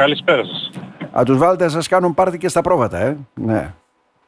Καλησπέρα σας. Α, τους βάλετε να σας κάνουν πάρτι και στα πρόβατα, ε. Ναι.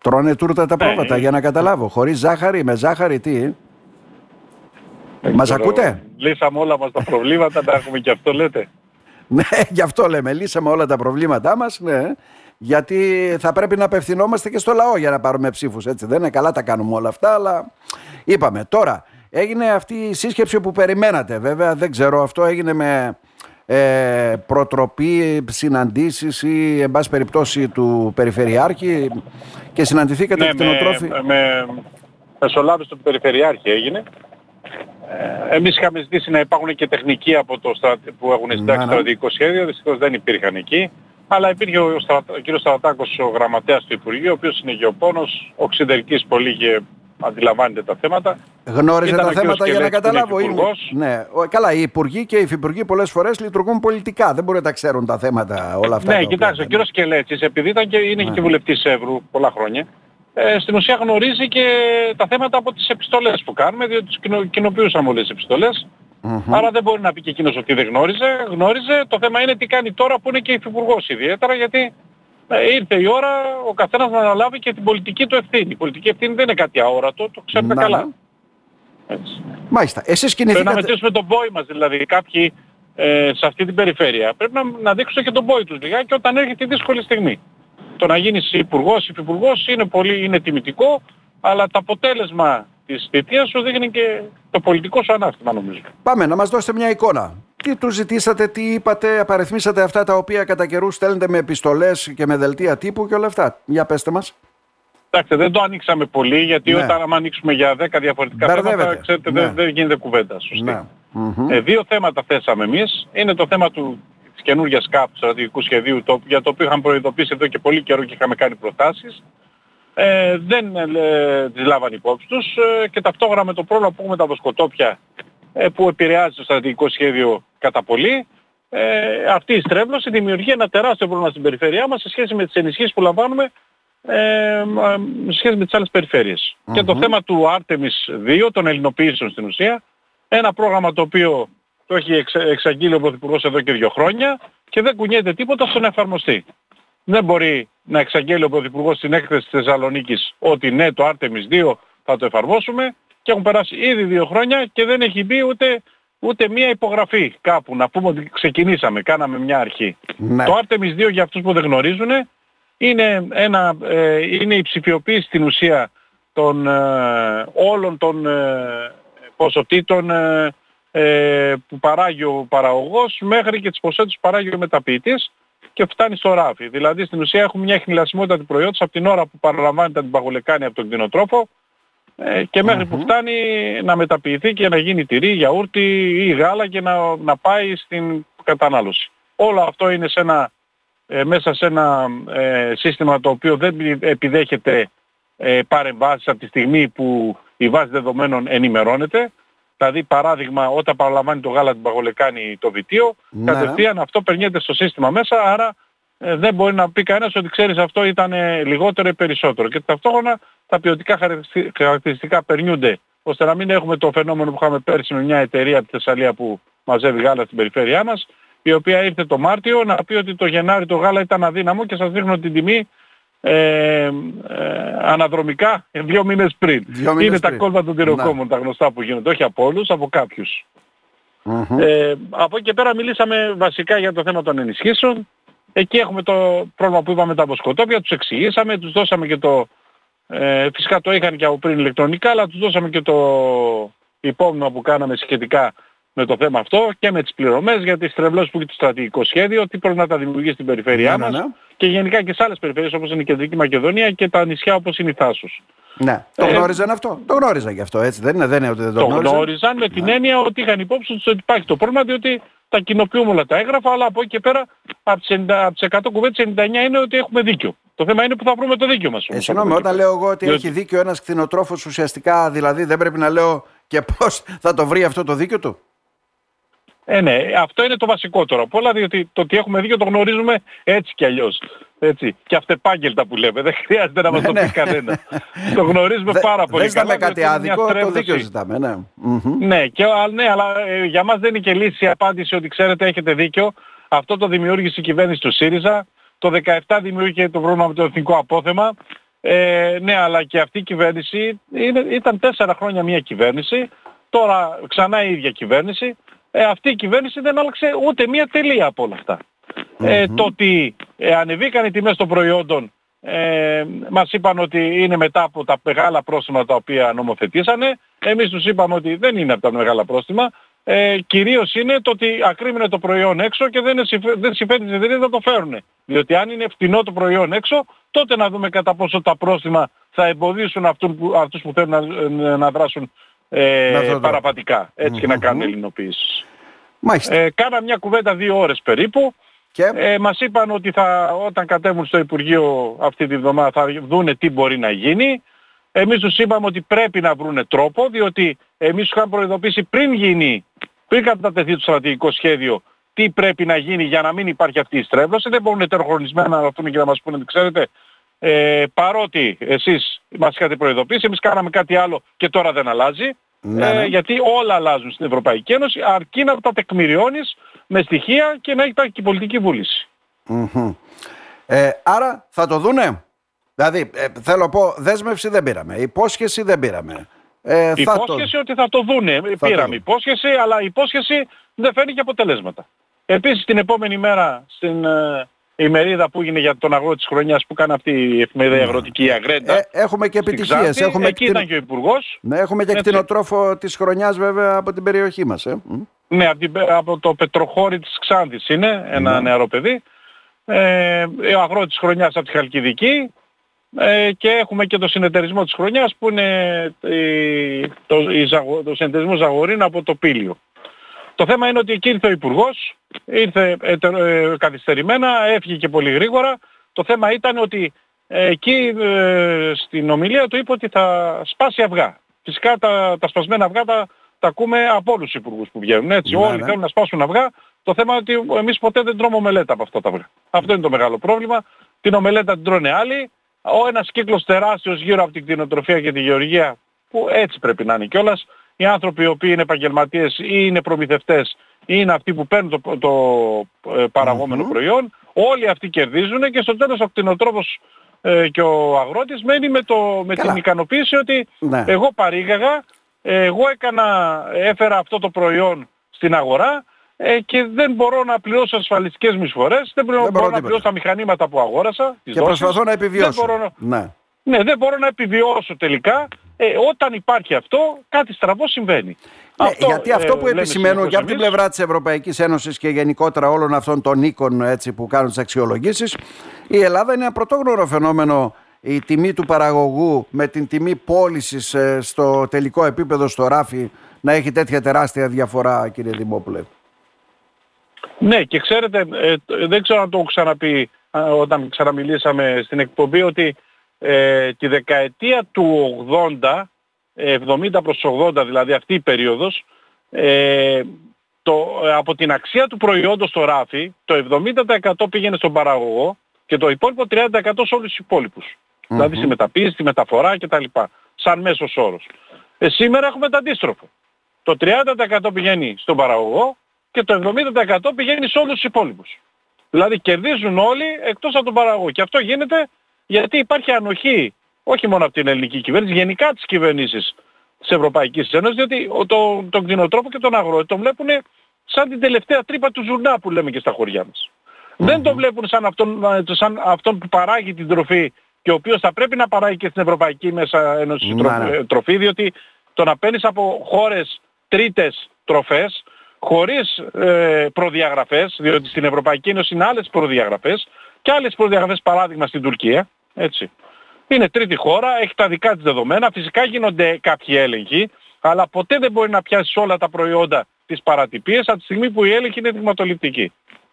Τρώνε τούρτα τα Ναι, πρόβατα ε. για να καταλάβω. Χωρίς ζάχαρη, με ζάχαρη, τι; ε; Δεν Μας ξέρω, ακούτε; Λύσαμε όλα μας τα προβλήματα, τα έχουμε και αυτό λέτε. Ναι, γι' αυτό λέμε. Λύσαμε όλα τα προβλήματά μας, ναι. Γιατί θα πρέπει να απευθυνόμαστε και στο λαό για να πάρουμε ψήφους, έτσι. Δεν είναι καλά τα κάνουμε όλα αυτά, αλλά είπαμε. Τώρα, έγινε αυτή η σύσκεψη που περιμένατε. Βέβαια, δεν ξέρω, αυτό έγινε με ε, προτροπή, συναντήσεις ή, εν πάση περιπτώσει, του Περιφερειάρχη και συναντηθήκατε ναι, κτηνοτρόφοι. με, με μεσολάβηση του Περιφερειάρχη έγινε. Ε, εμείς είχαμε ζητήσει να υπάρχουν και τεχνικοί από το στρα... που έχουν συντάξει Ναι, ναι. στρατηγικό σχέδιο, δυστυχώς δεν υπήρχαν εκεί. Αλλά υπήρχε ο, στρατα... ο κύριος Στρατάκος, ο γραμματέας του Υπουργείου, ο οποίος είναι γεωπόνος, οξυδερκής πολύ και αντιλαμβάνεται τα θέματα. Γνώριζε Ήταν τα ο κύριος θέματα για να Σκελέτης που είναι καταλάβω. είναι- υφυπουργός. Ναι. Ο- Καλά, οι υπουργοί και οι υφυπουργοί πολλές φορές λειτουργούν πολιτικά. Δεν μπορεί να τα ξέρουν τα θέματα όλα αυτά. Ναι, τα οποία κοιτάξτε, ο δεν- κύριος Σκελέτσης, επειδή ήταν και, είναι Ναι. και βουλευτής Εύρου πολλά χρόνια, ε, στην ουσία γνωρίζει και τα θέματα από τις επιστολές που κάνουμε, διότι τους κοινο, κοινοποιούσαμε όλες τις επιστολές. Μμμ. Άρα δεν μπορεί να πει και εκείνος ότι δεν γνώριζε. Γνώριζε. Το θέμα είναι τι κάνει τώρα που είναι και υφυπουργός ιδιαίτερα, γιατί ε, ήρθε η ώρα ο καθένας να αναλάβει και την πολιτική του ευθύνη. Η πολιτική ευθύνη δεν είναι κάτι αόρατο, το ξέρετε Να, καλά. ναι. Έτσι. Μάλιστα. Εσείς Πρέπει να κινηθήκατε... μετρήσουμε τον πόη μας δηλαδή κάποιοι ε, σε αυτή την περιφέρεια. Πρέπει να, να δείξουν και τον πόη τους λιγάκι όταν έρχεται η δύσκολη στιγμή. Το να γίνεις υπουργός, υφυπουργός είναι, πολύ, είναι τιμητικό, αλλά το αποτέλεσμα της θητείας σου δείχνει και το πολιτικό σου ανάστημα νομίζω. Πάμε να μας δώσετε μια εικόνα. Τι του ζητήσατε, τι είπατε, απαριθμίσατε αυτά τα οποία κατά καιρούς στέλνετε με επιστολές και με δελτία τύπου και όλα αυτά. Για πέστε μας. Εντάξει, δεν το ανοίξαμε πολύ, γιατί Ναι. όταν άμα ανοίξουμε για 10 διαφορετικά Μπερδεύεται. θέματα, ξέρετε, Ναι. δεν, δεν γίνεται κουβέντα. Σωστή. Ναι. Μμμ. Ε, δύο θέματα θέσαμε εμείς. Είναι το θέμα του, της καινούργιας ΚΑΠ, του στρατηγικού σχεδίου, το, για το οποίο είχαμε προειδοποιήσει εδώ και πολύ καιρό και είχαμε κάνει προτάσεις. Ε, δεν ε, τις λάβαν υπόψη τους ε, και ταυτόχρονα με το πρόβλημα που έχουμε τα βοσκοτόπια ε, που επηρεάζει το στρατηγικό σχέδιο κατά πολύ, ε, αυτή η στρέβλωση δημιουργεί ένα τεράστιο πρόβλημα στην περιφέρειά μας σε σχέση με τις ενισχύσεις που λαμβάνουμε ε, μ, σε σχέση με τις άλλες περιφέρειες. Και το θέμα του Artemis 2, των ελληνοποιήσεων στην ουσία, ένα πρόγραμμα το οποίο το έχει εξ, εξαγγείλει ο Πρωθυπουργός εδώ και δύο χρόνια και δεν κουνιέται τίποτα στο να εφαρμοστεί. Δεν μπορεί να εξαγγέλει ο Πρωθυπουργός στην έκθεση της Θεσσαλονίκης ότι ναι το Artemis 2 θα το εφαρμόσουμε και έχουν περάσει ήδη δύο χρόνια και δεν έχει μπει ούτε, ούτε μία υπογραφή κάπου. Να πούμε ότι ξεκινήσαμε, κάναμε μια αρχή. Ναι. Το Artemis 2 για αυτούς που δεν γνωρίζουν είναι, ένα, ε, είναι η ψηφιοποίηση στην ουσία των, ε, όλων των ε, ποσοτήτων ε, ε, που παράγει ο παραγωγός μέχρι και τις ποσότητες που παράγει ο μεταποιητής και φτάνει στο ράφι. Δηλαδή στην ουσία έχουμε μια χνηλασιμότητα του προϊόντος από την ώρα που παραλαμβάνεται την παγολεκάνη από τον κτηνοτρόφο ε, και μεχρι που φτάνει να μεταποιηθεί και να γίνει τυρί, γιαούρτι ή γάλα και να, να πάει στην κατανάλωση. Όλο αυτό είναι σε ένα, ε, μέσα σε ένα ε, σύστημα το οποίο δεν επιδέχεται ε, παρεμβάσεις από τη στιγμή που η βάση δεδομένων ενημερώνεται. Δηλαδή παράδειγμα όταν παραλαμβάνει το γάλα την παγολεκάνη το βιτίο, Ναι. κατευθείαν αυτό περνιέται στο σύστημα μέσα, άρα ε, δεν μπορεί να πει κανένας ότι ξέρεις αυτό ήταν ε, λιγότερο ή περισσότερο. Και ταυτόχρονα τα ποιοτικά χαρακτηριστι- χαρακτηριστικά περνιούνται ώστε να μην έχουμε το φαινόμενο που είχαμε πέρσι με μια εταιρεία από τη Θεσσαλία που μαζεύει γάλα στην περιφέρειά μας η οποία ήρθε το Μάρτιο να πει ότι το Γενάρη το γάλα ήταν αδύναμο και σας δείχνω την τιμή ε, ε, αναδρομικά ε, δύο μήνες πριν. Δύο μήνες Είναι τα πριν. κόλπα των τυροκόμων τα γνωστά που γίνονται, όχι από όλους, από κάποιους. Μμμ. Ε, από εκεί και πέρα μιλήσαμε βασικά για το θέμα των ενισχύσεων. Εκεί έχουμε το πρόβλημα που είπαμε τα βοσκοτόπια, τους εξηγήσαμε, τους δώσαμε και το... Ε, φυσικά το είχαν και από πριν ηλεκτρονικά, αλλά τους δώσαμε και το υπόμνημα που κάναμε σχετικά με το θέμα αυτό και με τις πληρωμές για τις τρευλώσεις που έχει το στρατηγικό σχέδιο, τι πρέπει να τα δημιουργήσει στην περιφέρειά Ναι, ναι, μας ναι. και γενικά και σε άλλες περιφέρειες όπως είναι η Κεντρική Μακεδονία και τα νησιά όπως είναι η Θάσος. Ναι. Το Ε, γνώριζαν αυτό. Το γνώριζαν γι' αυτό, έτσι. Δεν είναι, δεν είναι ότι δεν το, Το γνώριζαν. γνώριζαν με την έννοια ότι είχαν υπόψη τους ότι υπάρχει το πρόβλημα διότι τα κοινοποιούμε όλα τα έγγραφα αλλά από εκεί και πέρα από τις 90 από τις 100 κουβέντες 99 είναι ότι έχουμε δίκιο. Το θέμα είναι που θα βρούμε το δίκιο μας. Ε, όμως, συγγνώμη, από εκεί όταν πέρα. λέω εγώ ότι Διότι- έχει δίκιο ένας κτηνοτρόφος ουσιαστικά, δηλαδή δεν πρέπει να λέω και πώς θα το βρει αυτό το δίκιο του; Ε, ναι, αυτό είναι το βασικό τώρα απ' όλα, διότι το ότι έχουμε δίκιο το γνωρίζουμε έτσι κι αλλιώς. Έτσι. Και αυτεπάγγελτα που λέμε. Δεν χρειάζεται να μας το Ναι, πει ναι. κανένα. το γνωρίζουμε Δε- πάρα πολύ Δεν ζητάμε καλά. κάτι διότι είναι μια άδικο, το στρέβλωση. δίκιο ζητάμε. Ναι. Μμμ. Ναι, και, α, ναι αλλά ε, για μας δεν είναι και λύση η απάντηση ότι ξέρετε έχετε δίκιο, Αυτό το δημιούργησε η κυβέρνηση του ΣΥΡΙΖΑ. Το 17 δημιούργησε το πρόβλημα με το εθνικό απόθεμα. Ε, ναι, αλλά και αυτή η κυβέρνηση είναι, ήταν τέσσερα χρόνια μια κυβέρνηση. Τώρα ξανά η ίδια κυβέρνηση. Ε, αυτή η κυβέρνηση δεν άλλαξε ούτε μία τελεία από όλα αυτά. Ε, το ότι ε, ανεβήκαν οι τιμές των προϊόντων ε, μας είπαν ότι είναι μετά από τα μεγάλα πρόστιμα τα οποία νομοθετήσανε. Εμείς τους είπαμε ότι δεν είναι από τα μεγάλα πρόστιμα. Ε, κυρίως είναι το ότι ακρίμενε το προϊόν έξω και δεν, δεν συμφέρει τις εταιρείες να το φέρουν. Διότι αν είναι φτηνό το προϊόν έξω, τότε να δούμε κατά πόσο τα πρόστιμα θα εμποδίσουν αυτούς που, αυτούς που θέλουν να, να δράσουν ε, παραπατικά. και να κάνουν ελληνοποίηση. Ε, κάνα μια κουβέντα δύο ώρες περίπου. Και... Ε, μας είπαν ότι θα, όταν κατέβουν στο Υπουργείο αυτή τη βδομάδα θα δούνε τι μπορεί να γίνει. Εμείς τους είπαμε ότι πρέπει να βρούνε τρόπο, διότι εμείς τους είχαμε προειδοποιήσει πριν γίνει, πριν κατατεθεί το στρατηγικό σχέδιο, τι πρέπει να γίνει για να μην υπάρχει αυτή η στρέβλωση. Δεν μπορούν ετεροχρονισμένα να έρθουν και να μας πούνε, ξέρετε, ε, παρότι εσείς μας είχατε προειδοποιήσει, εμείς κάναμε κάτι άλλο και τώρα δεν αλλάζει. Ναι, ε, ναι. γιατί όλα αλλάζουν στην Ευρωπαϊκή Ένωση, αρκεί να τα τεκμηριώνεις με στοιχεία και να υπάρχει και η πολιτική Ε, άρα θα το δούνε; Δηλαδή, ε, θέλω να πω, δέσμευση δεν πήραμε, υπόσχεση δεν πήραμε. Ε, υπόσχεση ότι θα το δούνε. Θα πήραμε το... υπόσχεση, αλλά η υπόσχεση δεν φέρνει και αποτελέσματα. Επίσης την επόμενη μέρα στην ε, ημερίδα που έγινε για τον αγρότη της χρονιάς που κάνει αυτή η εφημερίδα ναι. αγροτική Αγρέντα. Ε, έχουμε και επιτυχίες. Έχουμε εκεί ήταν και ο Υπουργός. Ναι, έχουμε και κτηνοτρόφο της χρονιάς βέβαια από την περιοχή μας. Ε. Ναι, από, το Πετροχώρι της Ξάνθης είναι ένα ναι. νεαρό παιδί. Ε, ο αγρότης της χρονιάς από τη Χαλκιδική. Ε, και έχουμε και το συνεταιρισμό της χρονιάς που είναι η, το, η, το συνεταιρισμό Ζαγορίνα από το Πήλιο. Το θέμα είναι ότι εκεί ήρθε ο Υπουργός, ήρθε ε, ε, καθυστερημένα, έφυγε και πολύ γρήγορα. Το θέμα ήταν ότι ε, εκεί ε, στην ομιλία του είπε ότι θα σπάσει αυγά. Φυσικά τα, τα σπασμένα αυγά τα, τα ακούμε από όλους τους υπουργούς που βγαίνουν. Έτσι, ναι, όλοι ναι. θέλουν να σπάσουν αυγά. Το θέμα είναι ότι εμείς ποτέ δεν τρώμε ομελέτα από αυτά τα αυγά. Αυτό είναι το μεγάλο πρόβλημα. Την ομελέτα την τρώνε άλλοι. Ο ένας κύκλος τεράστιος γύρω από την κτηνοτροφία και τη γεωργία που έτσι πρέπει να είναι κιόλας οι άνθρωποι οι οποίοι είναι επαγγελματίες ή είναι προμηθευτές ή είναι αυτοί που παίρνουν το, το ε, παραγόμενο προϊόν, όλοι αυτοί κερδίζουν και στο τέλος ο κτηνοτρόφος ε, και ο αγρότης μένει με, το, με την ικανοποίηση ότι ναι. εγώ παρήγαγα, εγώ έκανα, έφερα αυτό το προϊόν στην αγορά ε, και δεν μπορώ να πληρώσω ασφαλιστικές μου εισφορές, δεν μπορώ, δεν μπορώ να πληρώσω τα μηχανήματα που αγόρασα. Και προσπαθώ να επιβιώσω. Δεν μπορώ να... Ναι. ναι, δεν μπορώ να επιβιώσω τελικά ε, όταν υπάρχει αυτό, κάτι στραβό συμβαίνει. Ναι, αυτό, γιατί αυτό που ε, επισημαίνω και από την πλευρά της Ευρωπαϊκής Ένωσης και γενικότερα όλων αυτών των οίκων έτσι, που κάνουν τις αξιολογήσεις, η Ελλάδα είναι ένα πρωτόγνωρο φαινόμενο η τιμή του παραγωγού με την τιμή πώλησης ε, στο τελικό επίπεδο στο ράφι να έχει τέτοια τεράστια διαφορά κύριε Δημόπουλε. Ναι και ξέρετε, ε, δεν ξέρω αν το έχω ξαναπεί όταν ξαναμιλήσαμε στην εκπομπή ότι ε, τη δεκαετία του 80, 70 προς 80 δηλαδή αυτή η περίοδος, ε, το, από την αξία του προϊόντος στο ράφι, το 70% πήγαινε στον παραγωγό και το υπόλοιπο 30% σε όλους τους υπόλοιπους. Δηλαδή στη μεταποίηση, στη μεταφορά κτλ. Σαν μέσος όρος. Ε, σήμερα έχουμε το αντίστροφο. Το 30% πηγαίνει στον παραγωγό και το 70% πηγαίνει σε όλους τους υπόλοιπους. Δηλαδή κερδίζουν όλοι εκτός από τον παραγωγό. Και αυτό γίνεται γιατί υπάρχει ανοχή όχι μόνο από την ελληνική κυβέρνηση, γενικά τις κυβερνήσεις της Ευρωπαϊκής Ένωσης, διότι το, τον κτηνοτρόφο και τον αγρότη τον βλέπουν σαν την τελευταία τρύπα του ζουρνά που λέμε και στα χωριά μας. Δεν τον βλέπουν σαν αυτόν, σαν αυτόν που παράγει την τροφή και ο οποίος θα πρέπει να παράγει και στην Ευρωπαϊκή Μέσα Ένωση ναι. τροφή, διότι το να παίρνεις από χώρες τρίτες τροφές, χωρίς ε, προδιαγραφές, διότι στην Ευρωπαϊκή Ένωση είναι άλλες προδιαγραφές, και άλλες προδιαγραφές παράδειγμα στην Τουρκία, έτσι. Είναι τρίτη χώρα, έχει τα δικά της δεδομένα, φυσικά γίνονται κάποιοι έλεγχοι, αλλά ποτέ δεν μπορεί να πιάσεις όλα τα προϊόντα της παρατυπίας από τη στιγμή που η έλεγχη είναι δειγματοληπτική.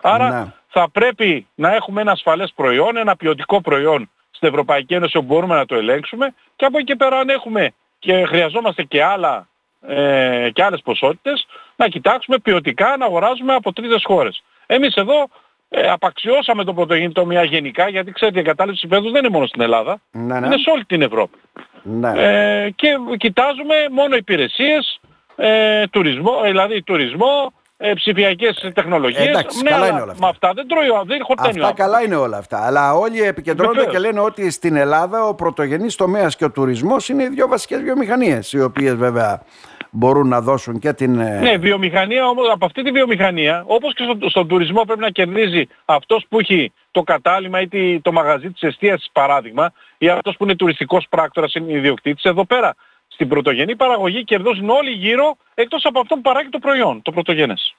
Άρα ναι. θα πρέπει να έχουμε ένα ασφαλές προϊόν, ένα ποιοτικό προϊόν στην Ευρωπαϊκή Ένωση όπου μπορούμε να το ελέγξουμε και από εκεί και πέρα αν έχουμε και χρειαζόμαστε και, άλλα, ε, και άλλες ποσότητες να κοιτάξουμε ποιοτικά να αγοράζουμε από τρίτες χώρες. Εμείς εδώ ε, απαξιώσαμε το πρωτογενή γενικά, γιατί ξέρετε η εγκατάλειψη υπέδους δεν είναι μόνο στην Ελλάδα, ναι, ναι. είναι σε όλη την Ευρώπη. Ναι. Ε, και κοιτάζουμε μόνο υπηρεσίες, ε, τουρισμό, δηλαδή τουρισμό, ε, ψηφιακές τεχνολογίες. Εντάξει, ναι, καλά αλλά είναι όλα αυτά. Με αυτά δεν τρώει, ο- δεν χορταίνει ο Αυτά άνθρωπος. καλά είναι όλα αυτά. Αλλά όλοι επικεντρώνονται Βεβαίως. και λένε ότι στην Ελλάδα ο πρωτογενής τομέας και ο τουρισμός είναι οι δύο βασικές βιομηχανίες, οι οποίες βέβαια μπορούν να δώσουν και την... ε, Ναι, βιομηχανία όμως, από αυτή τη βιομηχανία, όπως και στο, στον τουρισμό πρέπει να κερδίζει αυτός που έχει το κατάλημα ή τη- το μαγαζί της εστίασης παράδειγμα, ή αυτός που είναι τουριστικός πράκτορας, είναι ιδιοκτήτης, εδώ πέρα στην πρωτογενή παραγωγή κερδίζουν όλοι γύρω, εκτός από αυτό που παράγει το προϊόν, το πρωτογενές.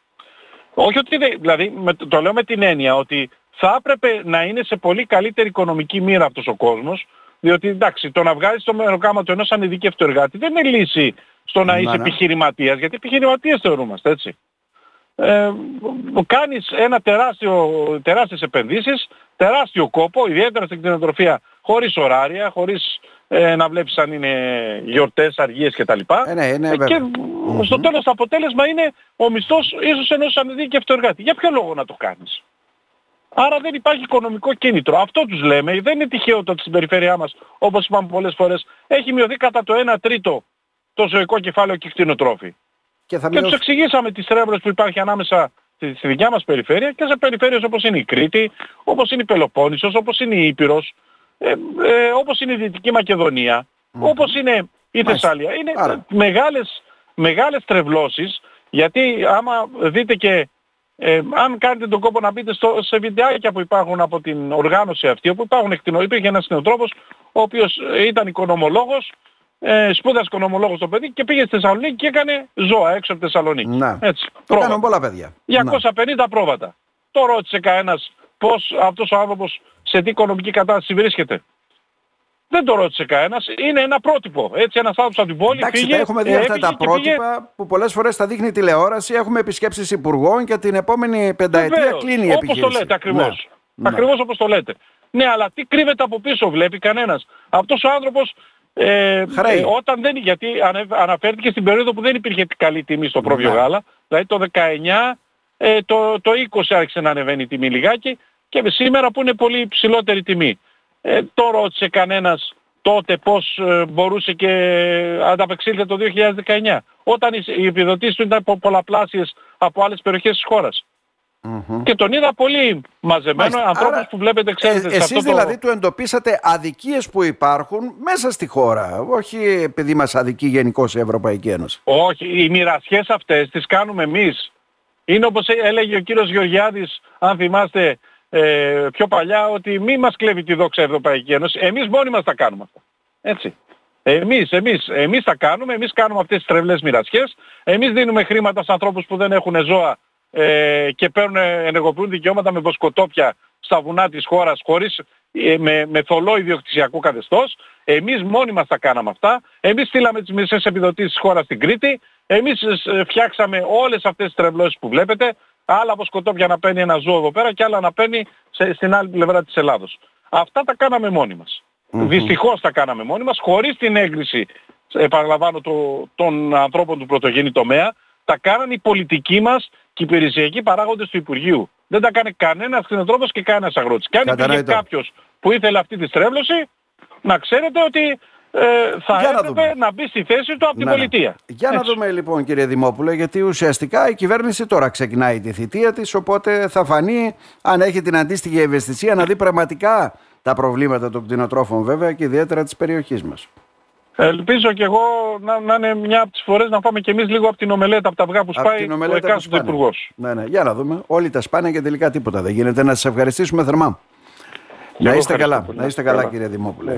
Όχι ότι δεν, δηλαδή με, το- το λέω με την έννοια ότι θα έπρεπε να είναι σε πολύ καλύτερη οικονομική μοίρα αυτός ο κόσμος, διότι εντάξει, το να βγάλεις το μεροκάμα του ενός ανειδικεύτου εργάτη δεν είναι λύση στο να Να, είσαι ναι. επιχειρηματίας, γιατί επιχειρηματίες θεωρούμαστε έτσι. Ε, κάνεις ένα τεράστιο, τεράστιες επενδύσεις, τεράστιο κόπο, ιδιαίτερα στην κτηνοτροφία, χωρίς ωράρια, χωρίς ε, να βλέπεις αν είναι γιορτές, αργίες κτλ. Ε, ναι, ναι, Ε, βέβαια. και στο τέλος το αποτέλεσμα είναι ο μισθός ίσως ενός ανειδίκευτου εργάτη. Για ποιο λόγο να το κάνεις; Άρα δεν υπάρχει οικονομικό κίνητρο. Αυτό τους λέμε. Δεν είναι τυχαίο το ότι στην περιφέρειά μας, όπως είπαμε πολλές φορές, έχει μειωθεί κατά το 1 τρίτο το ζωικό κεφάλαιο και κτηνοτρόφι. και θα Και τους μειώσουν- εξηγήσαμε τις τρέβλες που υπάρχει ανάμεσα στη, στη δικιά μας περιφέρεια και σε περιφέρειες όπως είναι η Κρήτη, όπως είναι η Πελοπόννησος, όπως είναι η Ήπειρος, ε, ε, όπως είναι η Δυτική Μακεδονία, όπως είναι η Μάλιστα. Θεσσαλία. Είναι Άρα. μεγάλες, μεγάλες τρευλώσεις γιατί άμα δείτε και ε, αν κάνετε τον κόπο να μπείτε στο, σε βιντεάκια που υπάρχουν από την οργάνωση αυτή, όπου υπάρχουν εκτινο, υπήρχε ένας κτηνοτρόφος ο οποίος ε, ήταν οικονομολόγος, ε, σπούδασε οικονομολόγος το παιδί και πήγε στη Θεσσαλονίκη και έκανε ζώα έξω από τη Θεσσαλονίκη. Να. Έτσι, Το πρόβατα. κάνουν πολλά παιδιά. 250 πρόβατα. Το ρώτησε κανένας πώς αυτός ο άνθρωπος σε τι οικονομική κατάσταση βρίσκεται. Δεν το ρώτησε κανένας. Είναι ένα πρότυπο. Έτσι ένας άνθρωπος από την πόλη Εντάξει, πήγε, τα έχουμε δει ε, αυτά έφυγε τα και πήγε- πρότυπα που πολλές φορές τα δείχνει η τηλεόραση. Έχουμε επισκέψεις υπουργών και την επόμενη πενταετία Βεβαίως, κλείνει η όπως επιχείρηση. το λέτε ακριβώς. Ναι. Ακριβώς όπως το λέτε. Ναι, αλλά τι κρύβεται από πίσω βλέπει κανένας. Αυτός ο άνθρωπος ε, Χρέη. ε, όταν δεν, γιατί ανε- αναφέρθηκε στην περίοδο που δεν υπήρχε καλή τιμή στο πρόβιο Ναι. γάλα, δηλαδή το 19, ε, το, το 20 άρχισε να ανεβαίνει η τιμή λιγάκι και σήμερα που είναι πολύ υψηλότερη τιμή. Ε, το ρώτησε κανένας τότε πώς ε, μπορούσε και ανταπεξήλθε το 2019. Όταν οι, οι επιδοτήσεις του ήταν πο- πολλαπλάσιες από άλλες περιοχές της χώρας. Μμμ. Και τον είδα πολύ μαζεμένο, Μάλιστα. ανθρώπους Άρα, που βλέπετε, ξέρετε, Ε, σε εσείς αυτό το... δηλαδή του εντοπίσατε αδικίες που υπάρχουν μέσα στη χώρα, όχι επειδή μας αδικεί γενικώ η Ευρωπαϊκή Ένωση. Όχι, οι μοιρασιές αυτές τις κάνουμε εμείς. Είναι όπως έ- έλεγε ο κύριος Γεωργιάδης, αν θυμάστε ε, πιο παλιά, ότι μη μας κλέβει τη δόξα η Ευρωπαϊκή Ένωση. Εμείς μόνοι μας τα κάνουμε αυτά. Έτσι. Εμείς, εμείς, εμείς τα κάνουμε, εμείς κάνουμε αυτές τις τρευλές μοιρασιές, εμείς δίνουμε χρήματα σε ανθρώπους που δεν έχουν ζώα ε, και παίρνουν, ενεργοποιούν δικαιώματα με βοσκοτόπια στα βουνά της χώρας χωρίς ε, με, με θολό ιδιοκτησιακό καθεστώς. Εμείς μόνοι μας τα κάναμε αυτά. Εμείς στείλαμε τις μισές επιδοτήσεις της χώρας στην Κρήτη. Εμείς ε, φτιάξαμε όλες αυτές τις τρευλώσεις που βλέπετε. Άλλα βοσκοτόπια να παίρνει ένα ζώο εδώ πέρα και άλλα να παίρνει σε, στην άλλη πλευρά της Ελλάδος. Αυτά τα κάναμε μόνοι μας. Δυστυχώς τα κάναμε μόνοι μας, χωρίς την έγκριση, επαναλαμβάνω, το, των ανθρώπων του πρωτογενή τομέα, τα κάνανε οι πολιτικοί μας και οι υπηρεσιακοί παράγοντες του Υπουργείου. Δεν τα κάνει κανένας κτηνοτρόφος και κανένας αγρότης. Και αν υπήρχε Κατανοητό. κάποιος που ήθελε αυτή τη στρέβλωση, να ξέρετε ότι ε, θα Για να έπρεπε δούμε. να, μπει στη θέση του από την Ναι, ναι. πολιτεία. Για να Έτσι. δούμε λοιπόν κύριε Δημόπουλο, γιατί ουσιαστικά η κυβέρνηση τώρα ξεκινάει τη θητεία της, οπότε θα φανεί αν έχει την αντίστοιχη ευαισθησία να δει πραγματικά τα προβλήματα των κτηνοτρόφων βέβαια και ιδιαίτερα της περιοχής μας. Ελπίζω και εγώ να, να είναι μια από τις φορές να πάμε και εμείς λίγο από την ομελέτα, από τα αυγά που Απ' σπάει την ο ομελέτα που εκάστοτε σπάνε. υπουργός. Ναι, ναι. Για να δούμε. Όλοι τα σπάνε και τελικά τίποτα δεν γίνεται. Να σας ευχαριστήσουμε θερμά. Να εγώ είστε ευχαριστώ καλά. πολύ. Να είστε καλά Καλά. κύριε Δημόπουλε. Ναι.